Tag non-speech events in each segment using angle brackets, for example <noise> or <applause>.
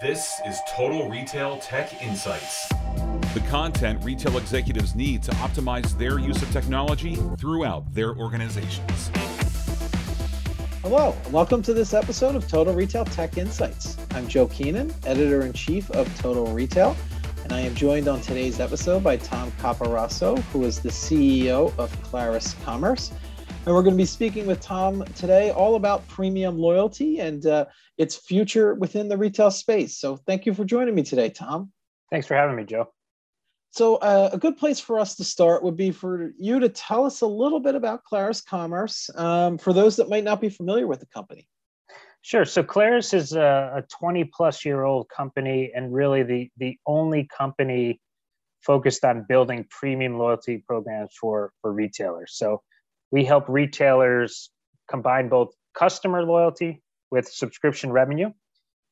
This is Total Retail Tech Insights. The content retail executives need to optimize their use of technology throughout their organizations. Hello, and welcome to this episode of Total Retail Tech Insights. I'm Joe Keenan, editor in chief of Total Retail, and I am joined on today's episode by Tom Caporaso, who is the CEO of Clarus Commerce. And we're going to be speaking with Tom today all about premium loyalty and uh, its future within the retail space. So thank you for joining me today, Tom. Thanks for having me, Joe. So, uh, a good place for us to start would be for you to tell us a little bit about Clarus Commerce um, for those that might not be familiar with the company. Sure. So, Clarus is a, a 20 plus year old company and really the, the only company focused on building premium loyalty programs for, for retailers. So, we help retailers combine both customer loyalty with subscription revenue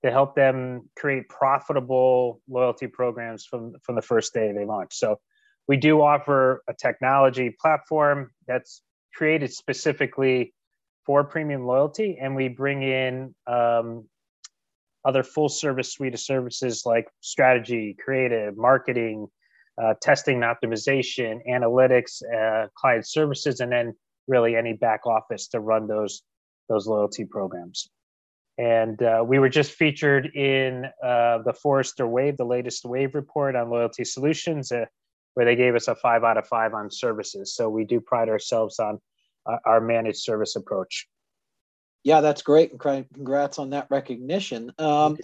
to help them create profitable loyalty programs from, from the first day they launch. So we do offer a technology platform that's created specifically for premium loyalty, and we bring in um, other full service suite of services like strategy, creative, marketing, uh, testing and optimization, analytics, uh, client services, and then really any back office to run those those loyalty programs. And uh, we were just featured in uh, the Forrester Wave, the latest Wave report on loyalty solutions, uh, where they gave us a five out of five on services. So we do pride ourselves on uh, our managed service approach. Yeah, that's great. And congrats on that recognition. Um,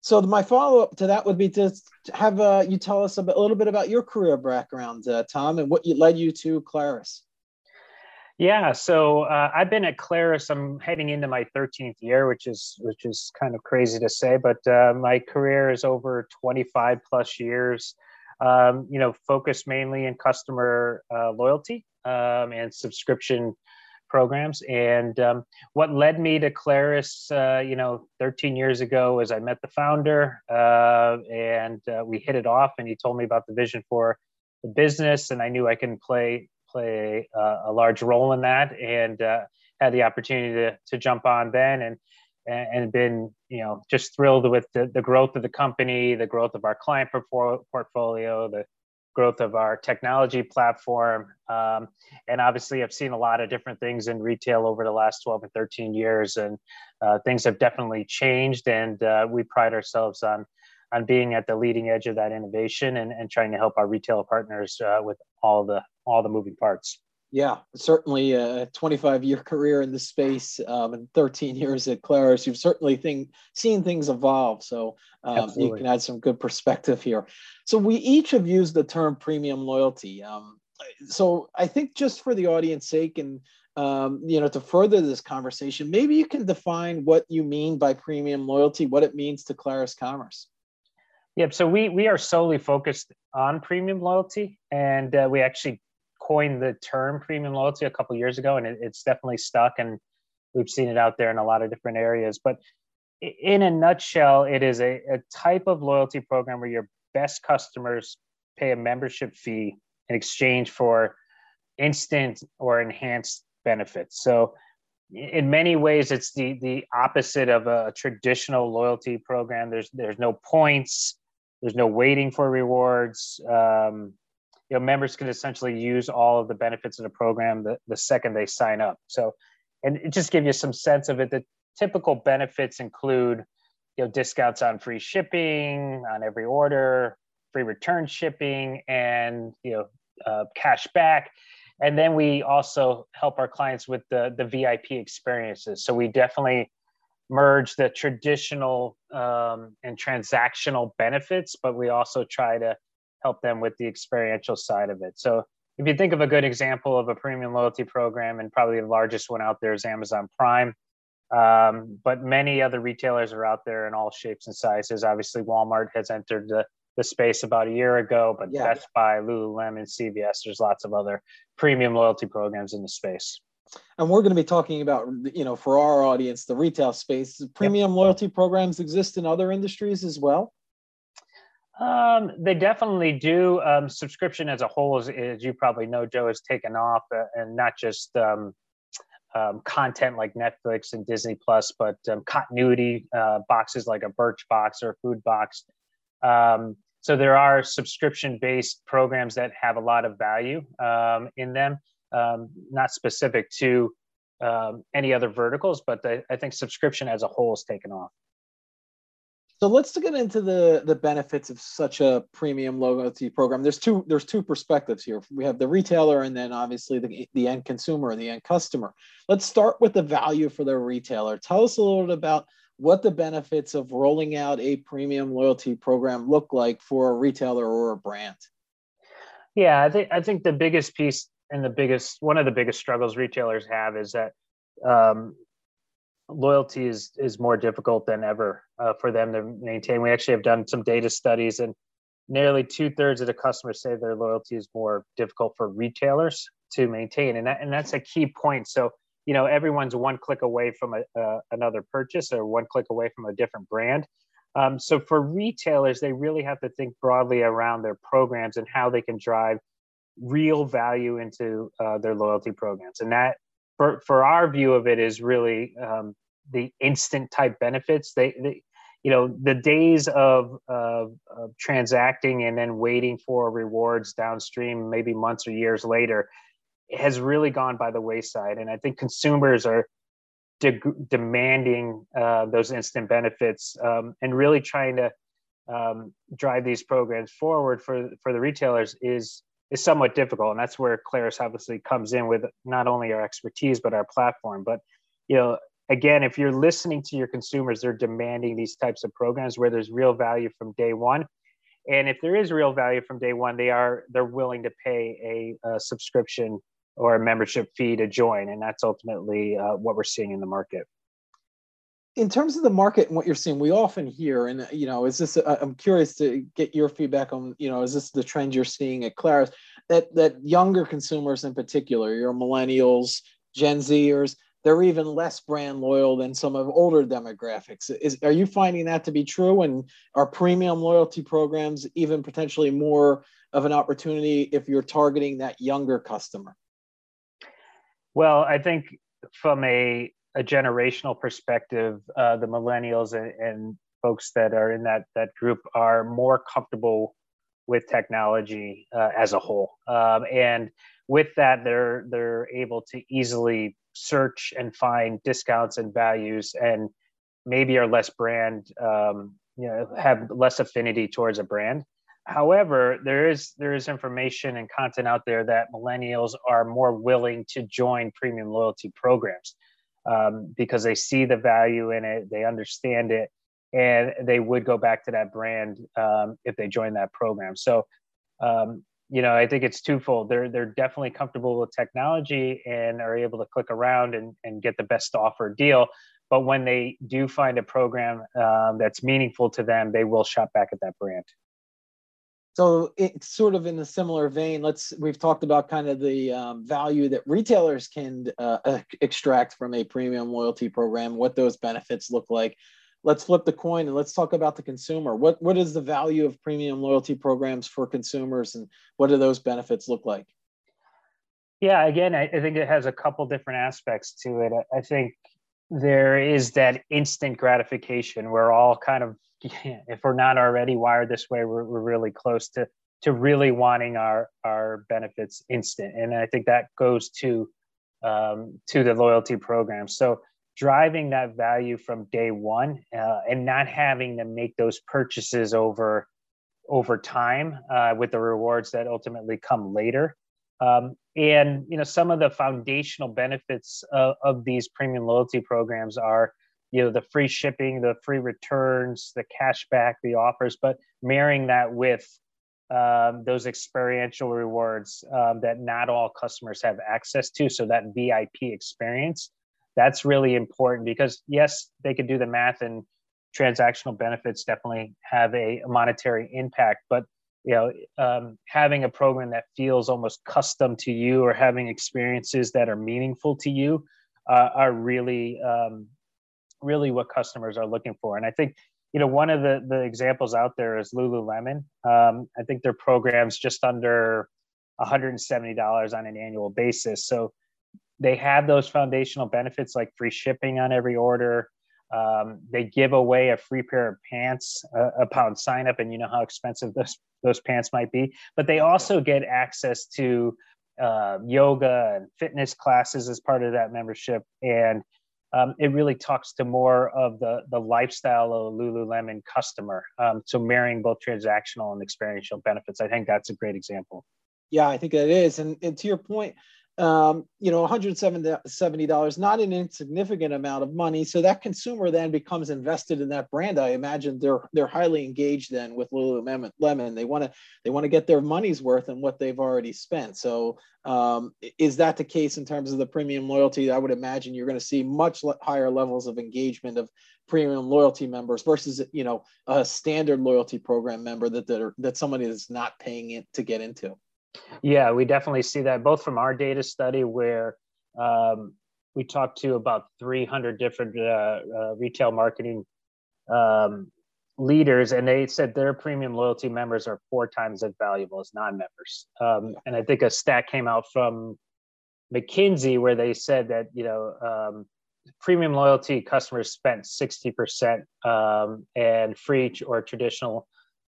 so my follow up to that would be to have uh, you tell us a, bit, a, little bit about your career background, uh, Tom, and what led you to Clarus. Yeah, so uh, I've been at Clarus. I'm heading into my 13th year, which is which is kind of crazy to say, but uh, my career is over 25 plus years. Um, you know, focused mainly in customer uh, loyalty um, and subscription programs. And um, what led me to Clarus, uh, you know, 13 years ago, was I met the founder uh, and uh, we hit it off, and he told me about the vision for the business, and I knew I can play play a, a large role in that and uh, had the opportunity to, to jump on then and and been you know just thrilled with the, the growth of the company the growth of our client portfolio the growth of our technology platform um, and obviously i've seen a lot of different things in retail over the last 12 and 13 years and uh, things have definitely changed and uh, we pride ourselves on on being at the leading edge of that innovation and, and trying to help our retail partners uh, with all the all the moving parts. Yeah, certainly a 25 year career in the space um, and 13 years at Clarus. You've certainly think, seen things evolve. So um, you can add some good perspective here. So we each have used the term premium loyalty. Um, so I think just for the audience sake and um, you know to further this conversation, maybe you can define what you mean by premium loyalty, what it means to Clarus Commerce. Yep. So we we are solely focused on premium loyalty, and uh, we actually coined the term premium loyalty a couple years ago, and it, it's definitely stuck, and we've seen it out there in a lot of different areas. But in a nutshell, it is a, a type of loyalty program where your best customers pay a membership fee in exchange for instant or enhanced benefits. So in many ways it's the the opposite of a traditional loyalty program there's there's no points there's no waiting for rewards. Um, you know, members can essentially use all of the benefits of the program the, the second they sign up. So, and it just give you some sense of it. The typical benefits include, you know, discounts on free shipping on every order, free return shipping, and you know, uh, cash back. And then we also help our clients with the the VIP experiences. So we definitely merge the traditional um, and transactional benefits, but we also try to help them with the experiential side of it. So if you think of a good example of a premium loyalty program, and probably the largest one out there is Amazon Prime. Um, but many other retailers are out there in all shapes and sizes. Obviously, Walmart has entered the, the space about a year ago, but yeah. Best Buy, Lululemon, CVS, there's lots of other premium loyalty programs in the space and we're going to be talking about you know for our audience the retail space premium yep. loyalty programs exist in other industries as well um, they definitely do um, subscription as a whole as, as, you probably know joe has taken off uh, and not just um, um, content like Netflix and Disney Plus, but um, continuity uh, boxes like a Birch Box or a Food Box. Um, so there are subscription-based programs that have a lot of value um, in them, um, not specific to um, any other verticals, but the, I think subscription as a whole is taken off. So let's get into the the benefits of such a premium loyalty program. There's two there's two perspectives here. We have the retailer and then obviously the, the end consumer or the end customer. Let's start with the value for the retailer. Tell us a little bit about what the benefits of rolling out a premium loyalty program look like for a retailer or a brand. Yeah, I think I think the biggest piece and the biggest one of the biggest struggles retailers have is that um, loyalty is is more difficult than ever uh, for them to maintain. We actually have done some data studies, and nearly two thirds of the customers say their loyalty is more difficult for retailers to maintain, and that, and that's a key point. So you know everyone's one click away from a, uh, another purchase or one click away from a different brand. Um, so for retailers, they really have to think broadly around their programs and how they can drive real value into uh, their loyalty programs, and that for for our view of it is really um, the instant type benefits. They, they, you know, the days of, of, of transacting and then waiting for rewards downstream, maybe months or years later, has really gone by the wayside. And I think consumers are de- demanding uh, those instant benefits um, and really trying to um, drive these programs forward for for the retailers is is somewhat difficult, and that's where Clarus obviously comes in with not only our expertise but our platform. But you know, again, if you're listening to your consumers, they're demanding these types of programs where there's real value from day one. And if there is real value from day one, they are they're willing to pay a, a subscription or a membership fee to join, and that's ultimately uh, what we're seeing in the market in terms of the market and what you're seeing, we often hear, and you know, is this? Uh, I'm curious to get your feedback on, you know, is this the trend you're seeing at Clarus that that younger consumers in particular, your millennials, Gen Zers, they're even less brand loyal than some of older demographics. Is are you finding that to be true? And are premium loyalty programs even potentially more of an opportunity if you're targeting that younger customer? Well, I think from a a generational perspective, uh, the millennials and, and, folks that are in that that group are more comfortable with technology uh, as a whole, um, and with that, they're they're able to easily search and find discounts and values, and maybe are less brand, um, you know, have less affinity towards a brand. However, there is there is information and content out there that millennials are more willing to join premium loyalty programs um, because they see the value in it, they understand it, and they would go back to that brand um, if they join that program. So, um, you know, I think it's twofold. They're they're definitely comfortable with technology and are able to click around and, and get the best offer deal. But when they do find a program um, that's meaningful to them, they will shop back at that brand. So it's sort of in a similar vein. Let's we've talked about kind of the um, value that retailers can uh, extract from a premium loyalty program, what those benefits look like. Let's flip the coin and let's talk about the consumer. What what is the value of premium loyalty programs for consumers, and what do those benefits look like? Yeah, again, I, I think it has a couple different aspects to it. I, I think there is that instant gratification. We're all kind of <laughs> if we're not already wired this way, we're, we're really close to to really wanting our our benefits instant, and I think that goes to um, to the loyalty program. So driving that value from day one uh, and not having to make those purchases over over time uh, with the rewards that ultimately come later. Um, and you know some of the foundational benefits of, of these premium loyalty programs are you know the free shipping the free returns the cash back the offers but marrying that with um, those experiential rewards um, that not all customers have access to so that vip experience that's really important because yes they could do the math and transactional benefits definitely have a monetary impact but you know um, having a program that feels almost custom to you or having experiences that are meaningful to you uh, are really um, really what customers are looking for. And I think, you know, one of the, the examples out there is Lululemon. Um, I think their program's just under $170 on an annual basis. So they have those foundational benefits like free shipping on every order. Um, they give away a free pair of pants upon sign up, and you know how expensive those those pants might be. But they also get access to uh, yoga and fitness classes as part of that membership, and um, it really talks to more of the the lifestyle of a Lululemon customer. Um, so marrying both transactional and experiential benefits, I think that's a great example. Yeah, I think it is, and and to your point, um, you know, $170, not an insignificant amount of money. So that consumer then becomes invested in that brand. I imagine they're they're highly engaged then with Lululemon. Lemon. They want to they want to get their money's worth in what they've already spent. So um, is that the case in terms of the premium loyalty? I would imagine you're going to see much higher levels of engagement of premium loyalty members versus you know a standard loyalty program member that that, are, that somebody is not paying it to get into. Yeah, we definitely see that both from our data study where um, we talked to about 300 different uh, uh, retail marketing um, leaders, and they said their premium loyalty members are four times as valuable as non-members. Um, and I think a stat came out from McKinsey where they said that you know um, premium loyalty customers spent 60% um, and free or traditional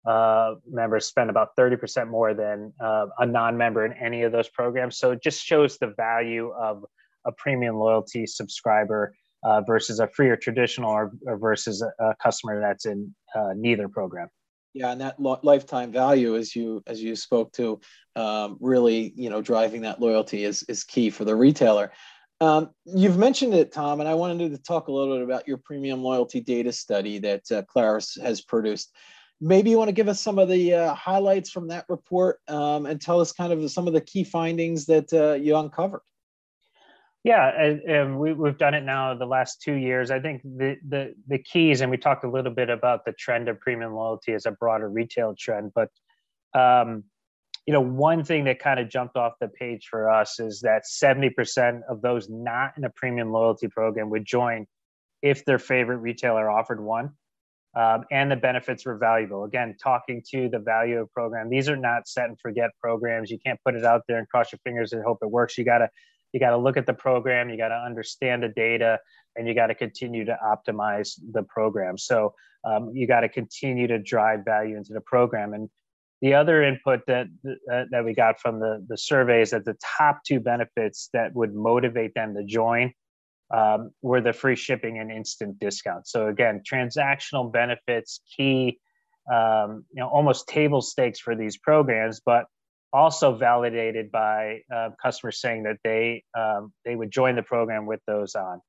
uh, members spend about 30% more than uh, a non-member in any of those programs. So it just shows the value of a premium loyalty subscriber uh, versus a free or traditional or, or versus a, a, customer that's in uh, neither program. Yeah, and that lo- lifetime value, as you as you spoke to, um, really, you know, driving that loyalty is is key for the retailer. Um, you've mentioned it, Tom, and I wanted to talk a little bit about your premium loyalty data study that uh, Clarus has produced maybe you want to give us some of the uh, highlights from that report um, and tell us kind of some of the key findings that uh, you uncovered. Yeah, and, and we, have done it now the last two years. I think the, the the keys, and we talked a little bit about the trend of premium loyalty as a broader retail trend, but um, you know, one thing that kind of jumped off the page for us is that 70% of those not in a premium loyalty program would join if their favorite retailer offered one um, and the benefits were valuable. Again, talking to the value of program. These are not set and forget programs. You can't put it out there and cross your fingers and hope it works. You gotta you gotta look at the program. You gotta understand the data, and you gotta continue to optimize the program. So um, you gotta continue to drive value into the program. And the other input that uh, that we got from the the survey is that the top two benefits that would motivate them to join um, were the free shipping and instant discounts. So again, transactional benefits, key, um, you know, almost table stakes for these programs, but also validated by uh, customers saying that they um, they would join the program with those on.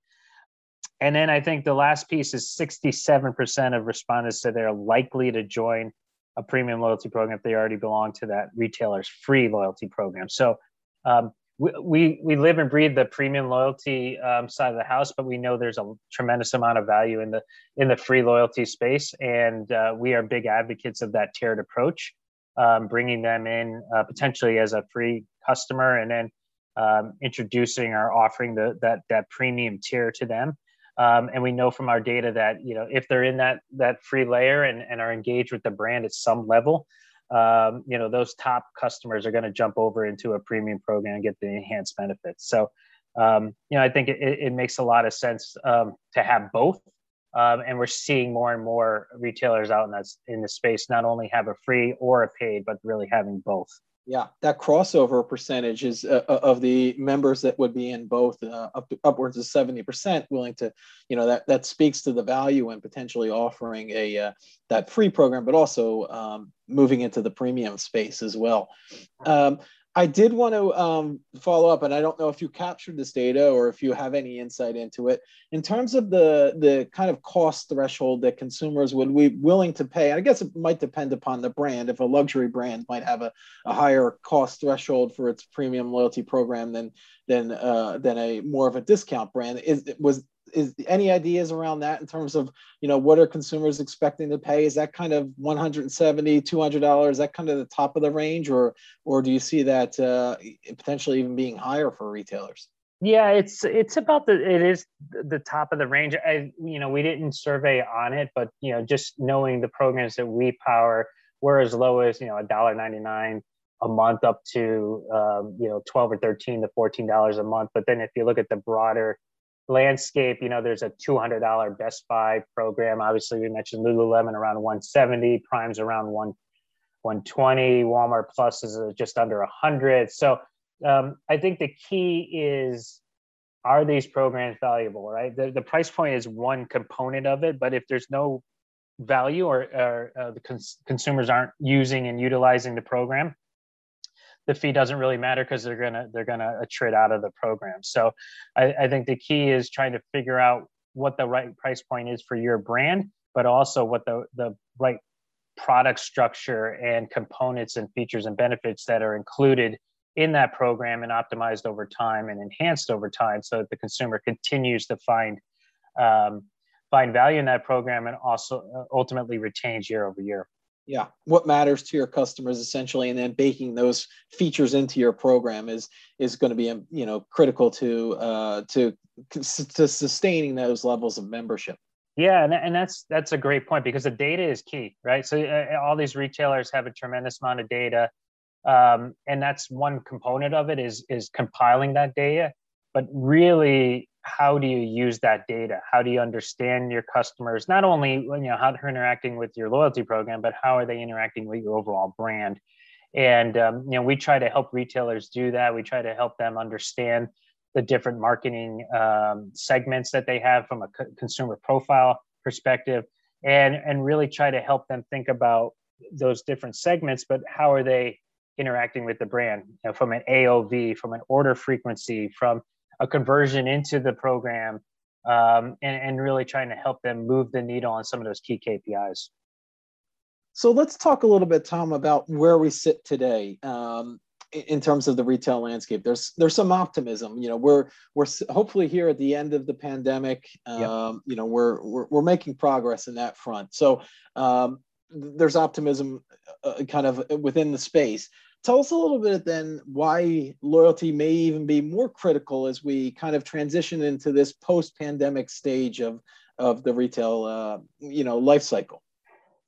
And then I think the last piece is 67% of respondents said they're likely to join a premium loyalty program if they already belong to that retailer's free loyalty program. So um, we, we live and breathe the premium loyalty um, side of the house, but we know there's a tremendous amount of value in the in the free loyalty space, and uh, we are big advocates of that tiered approach, um, bringing them in uh, potentially as a free customer, and then um, introducing or offering the that that premium tier to them. Um, and we know from our data that you know if they're in that that free layer and, and are engaged with the brand at some level, um, you know those top customers are going to jump over into a premium program and get the enhanced benefits. So um, you know i think it, it, makes a lot of sense um, to have both um, and we're seeing more and more retailers out in that in the space not only have a free or a paid but really having both yeah, that crossover percentage is uh, uh, of the members that would be in both uh, up to, upwards of seventy percent willing to, you know, that that speaks to the value and potentially offering a uh, that free program, but also um, moving into the premium space as well. Um, I did want to um, follow up, and I don't know if you captured this data or if you have any insight into it in terms of the the kind of cost threshold that consumers would be willing to pay. I guess it might depend upon the brand. If a luxury brand might have a, a higher cost threshold for its premium loyalty program than than uh, than a more of a discount brand, is was is any ideas around that in terms of you know what are consumers expecting to pay? Is that kind of 170 200 dollars that kind of the top of the range or or do you see that uh, potentially even being higher for retailers? Yeah it's it's about the it is the top of the range. I you know we didn't survey on it but you know just knowing the programs that we power we're as low as you know a dollar 99 a month up to um, you know 12 or 13 to 14 dollars a month. But then if you look at the broader landscape you know there's a $200 best buy program. Obviously we mentioned lululemon around 170 prime's around 1 120 walmart plus is just under 100 so um, i think the key is are these programs valuable right? The, the price point is one component of it but if there's no value or, or uh, the cons- consumers aren't using and utilizing the program the fee doesn't really matter because they're gonna they're gonna attrit out of the program. So I, I think the key is trying to figure out what the right price point is for your brand but also what the the right product structure and components and features and benefits that are included in that program and optimized over time and enhanced over time so that the consumer continues to find um, find value in that program and also uh, ultimately retains year over year yeah what matters to your customers essentially and then baking those features into your program is is going to be um, you know critical to uh to to sustaining those levels of membership. Yeah and, and that's that's a great point because the data is key right? So uh, all these retailers have a tremendous amount of data um, and that's one component of it is is compiling that data. But really how do you use that data? How do you understand your customers? Not only you know how they're interacting with your loyalty program but how are they interacting with your overall brand? And um, you know we try to help retailers do that. We try to help them understand the different marketing um, segments that they have from a co- consumer profile perspective and and really try to help them think about those different segments but how are they interacting with the brand you know, from an aov from an order frequency from a conversion into the program um, and, and really trying to help them move the needle on some of those key KPIs. So let's talk a little bit, Tom, about where we sit today um, in terms of the retail landscape. There's there's some optimism. You know, we're we're hopefully here at the end of the pandemic. Um, yep. You know, we're, we're we're making progress in that front. So um, there's optimism uh, kind of within the space. Tell us a little bit then why loyalty may even be more critical as we kind of transition into this post-pandemic stage of of the retail uh, you know life cycle.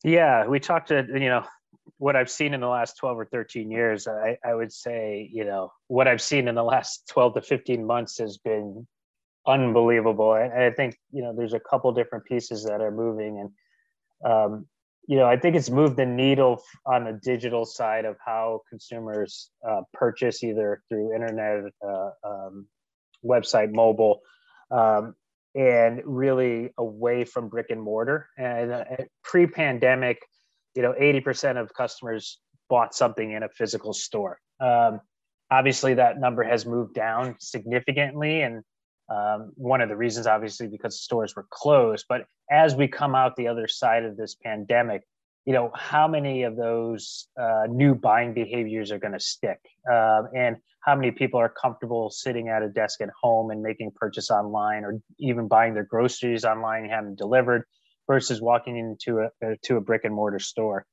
Yeah, we talked to you know what I've seen in the last 12 or 13 years, I, I, would say, you know, what I've seen in the last 12 to 15 months has been unbelievable. And I think, you know, there's a couple different pieces that are moving. And um, you know, I think it's moved the needle on the digital side of how consumers uh, purchase either through internet, uh, um, website, mobile, um, and really away from brick and mortar. And uh, pre-pandemic, you know, 80% of customers bought something in a physical store. Um, obviously, that number has moved down significantly, and um, one of the reasons, obviously, because stores were closed. But as we come out the other side of this pandemic, you know, how many of those uh, new buying behaviors are going to stick, um, and how many people are comfortable sitting at a desk at home and making purchase online, or even buying their groceries online and having delivered, versus walking into a uh, to a brick and mortar store.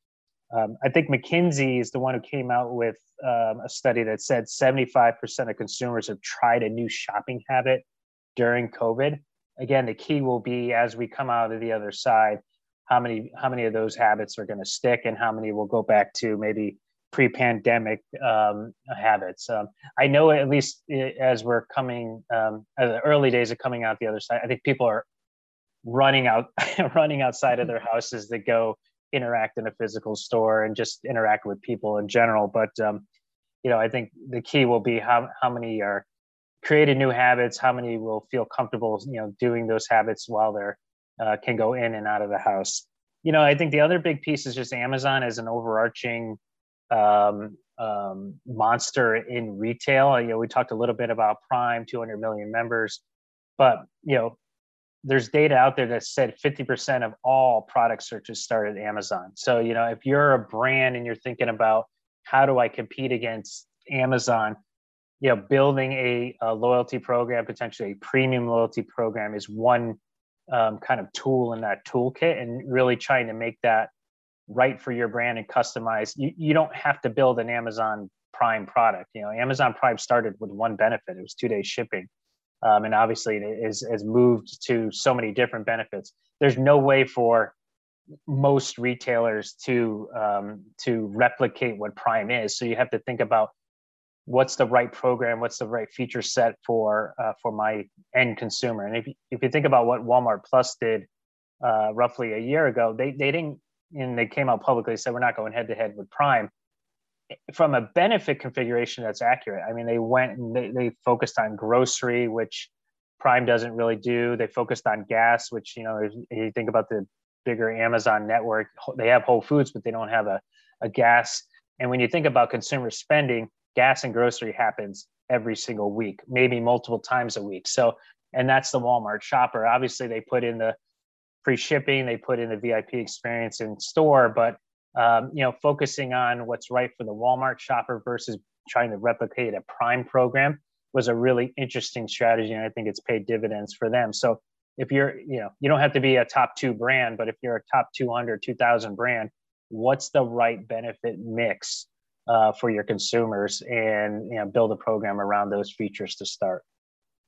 Um, I think McKinsey is the one who came out with um, a study that said 75% of consumers have tried a new shopping habit during COVID. Again, the key will be as we come out of the other side, how many how many of those habits are going to stick, and how many will go back to maybe pre-pandemic um, habits. Um, I know at least as we're coming, um, the early days of coming out the other side, I think people are running out, <laughs> running outside of their houses to go interact in a physical store and just interact with people in general. But um, you know, I think the key will be how how many are created new habits how many will feel comfortable you know doing those habits while they're uh, can go in and out of the house. You know i think the other big piece is just amazon as an overarching um, um, monster in retail. You know we talked a little bit about prime 200 million members but you know there's data out there that said 50% of all product searches start at amazon. So you know if you're a brand and you're thinking about how do i compete against amazon you know building a, a, loyalty program potentially a premium loyalty program is one um, kind of tool in that toolkit and really trying to make that right for your brand and customize. You, you don't have to build an amazon prime product. You know amazon prime started with one benefit. It was two day shipping. Um, and obviously it is has moved to so many different benefits. There's no way for most retailers to um, to replicate what Prime is. So you have to think about what's the right program, what's the right feature set for uh, for my end consumer. And if you, if you think about what Walmart Plus did uh, roughly a year ago, they they didn't and they came out publicly said we're not going head to head with Prime. From a benefit configuration, that's accurate. I mean, they went and they, they focused on grocery, which Prime doesn't really do. They focused on gas, which you know, you think about the bigger Amazon network, they have Whole Foods, but they don't have a, a gas. And when you think about consumer spending, gas and grocery happens every single week, maybe multiple times a week. So, and that's the Walmart shopper. Obviously, they put in the free shipping, they put in the VIP experience in store, but um, you know, focusing on what's right for the Walmart shopper versus trying to replicate a Prime program was a really interesting strategy, and I think it's paid dividends for them. So if you're you know you don't have to be a top two brand but if you're a top 200 2000 brand what's the right benefit mix uh, for your consumers and you know build a program around those features to start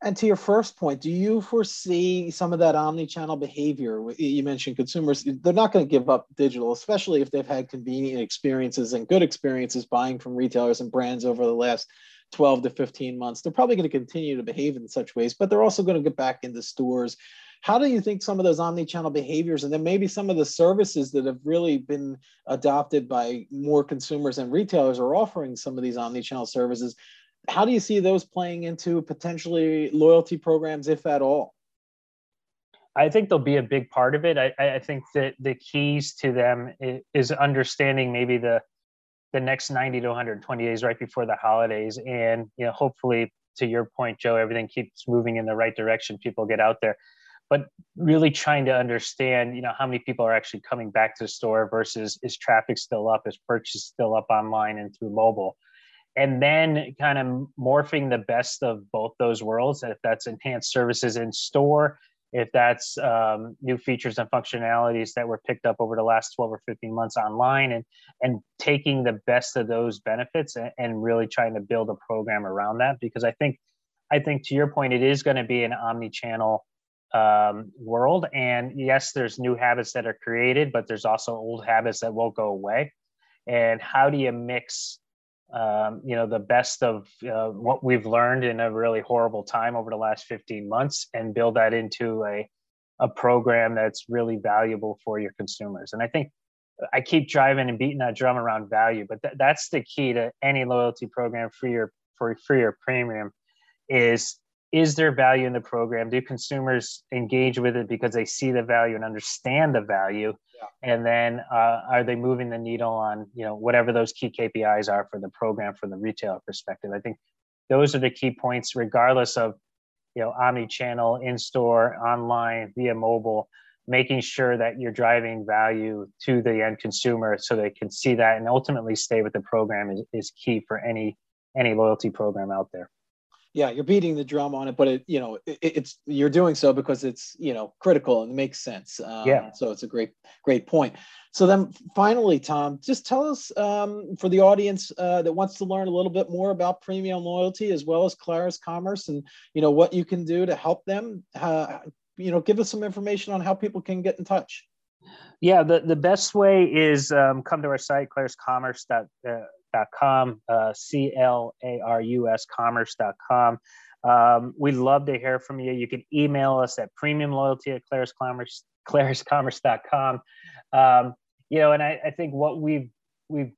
and to your first point do you foresee some of that omni-channel behavior you mentioned consumers they're not going to give up digital especially if they've had convenient experiences and good experiences buying from retailers and brands over the last 12 to 15 months. They're probably going to continue to behave in such ways, but they're also going to get back into stores. How do you think some of those omni-channel behaviors and then maybe some of the services that have really been adopted by more consumers and retailers are offering some of these omni-channel services? How do you see those playing into potentially loyalty programs, if at all? I think they'll be a big part of it. I, I think that the keys to them is understanding maybe the the next 90 to 120 days right before the holidays and you know hopefully to your point joe everything keeps moving in the right direction people get out there but really trying to understand you know how many people are actually coming back to the store versus is traffic still up is purchase still up online and through mobile? And then kind of morphing the best of both those worlds if that's enhanced services in store if that's um, new features and functionalities that were picked up over the last 12 or 15 months online and and taking the best of those benefits and, and really trying to build a program around that. Because i think i think to your point it is going to be an omni-channel um, world. And yes there's new habits that are created but there's also old habits that won't go away. And how do you mix um, you know the best of uh, what we've learned in a really horrible time over the last 15 months and build that into a a program that's really valuable for your consumers? And i think i keep driving and beating that drum around value but th- that's the key to any loyalty program for your for, for your premium is is there value in the program? Do consumers engage with it because they see the value and understand the value? Yeah. and then uh, are they moving the needle on you know whatever those key kpis are for the program from the retailer perspective? I think those are the key points regardless of you know omni-channel in-store online via mobile making sure that you're driving value to the end consumer so they can see that and ultimately stay with the program is, is key for any any loyalty program out there yeah you're beating the drum on it but it you know it, it's you're doing so because it's you know critical and makes sense. Um, yeah. so it's a great great point. So then finally tom just tell us um, for the audience uh, that wants to learn a little bit more about premium loyalty as well as clarus commerce and you know what you can do to help them uh, you know give us some information on how people can get in touch. Yeah the, the best way is um, come to our site claruscommerce.com uh, com, uh, C L A R U S commerce.com. Um, we'd love to hear from you. You can email us at premiumloyalty at claruscommerce, claruscommerce.com. Um, you know, and I, I, think what we've we've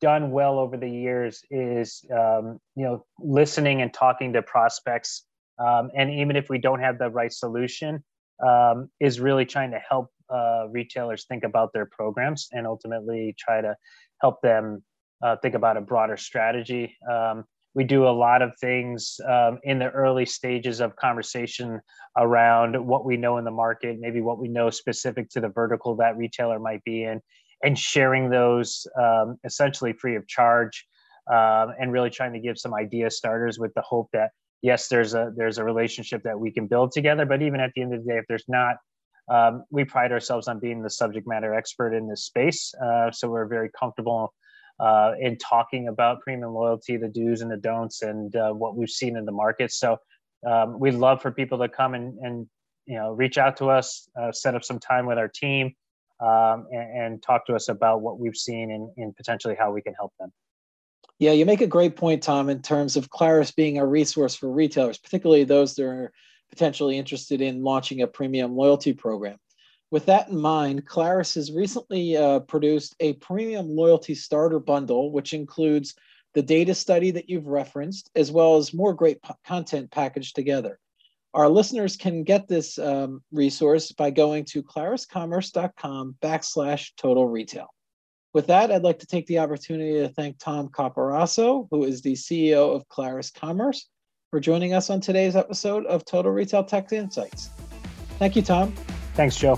done well over the years is um, you know listening and talking to prospects, um, and even if we don't have the right solution, um, is really trying to help uh, retailers think about their programs and ultimately try to help them uh, think about a broader strategy. Um, we do a lot of things um, in the early stages of conversation around what we know in the market, maybe what we know specific to the vertical that retailer might be in, and sharing those um, essentially free of charge, um, and really trying to give some idea starters with the hope that yes, there's a there's a relationship that we can build together. But even at the end of the day, if there's not, um, we pride ourselves on being the subject matter expert in this space, uh, so we're very comfortable uh, in talking about premium loyalty, the do's and the don'ts, and uh, what we've seen in the market. So um, we'd love for people to come and, and you know reach out to us, uh, set up some time with our team. um, and, and, talk to us about what we've seen and, and potentially how we can help them. Yeah, you make a great point, Tom, in terms of Clarus being a resource for retailers, particularly those that are potentially interested in launching a premium loyalty program. With that in mind, Clarus has recently uh, produced a premium loyalty starter bundle, which includes the data study that you've referenced, as well as more great p- content packaged together. Our listeners can get this um, resource by going to claruscommerce.com backslash total retail. With that, I'd like to take the opportunity to thank Tom Caporaso, who is the CEO of Clarus Commerce, for joining us on today's episode of Total Retail Tech Insights. Thank you, Tom. Thanks, Joe.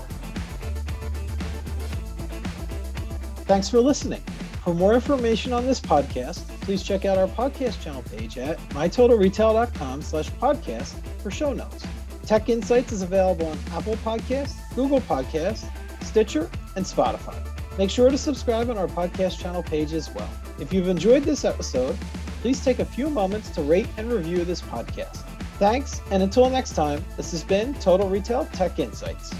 Thanks for listening. For more information on this podcast, please check out our podcast channel page at mytotalretail.com slash podcast for show notes. Tech Insights is available on Apple Podcasts, Google Podcasts, Stitcher, and Spotify. Make sure to subscribe on our podcast channel page as well. If you've enjoyed this episode, please take a few moments to rate and review this podcast. Thanks, and until next time, this has been Total Retail Tech Insights.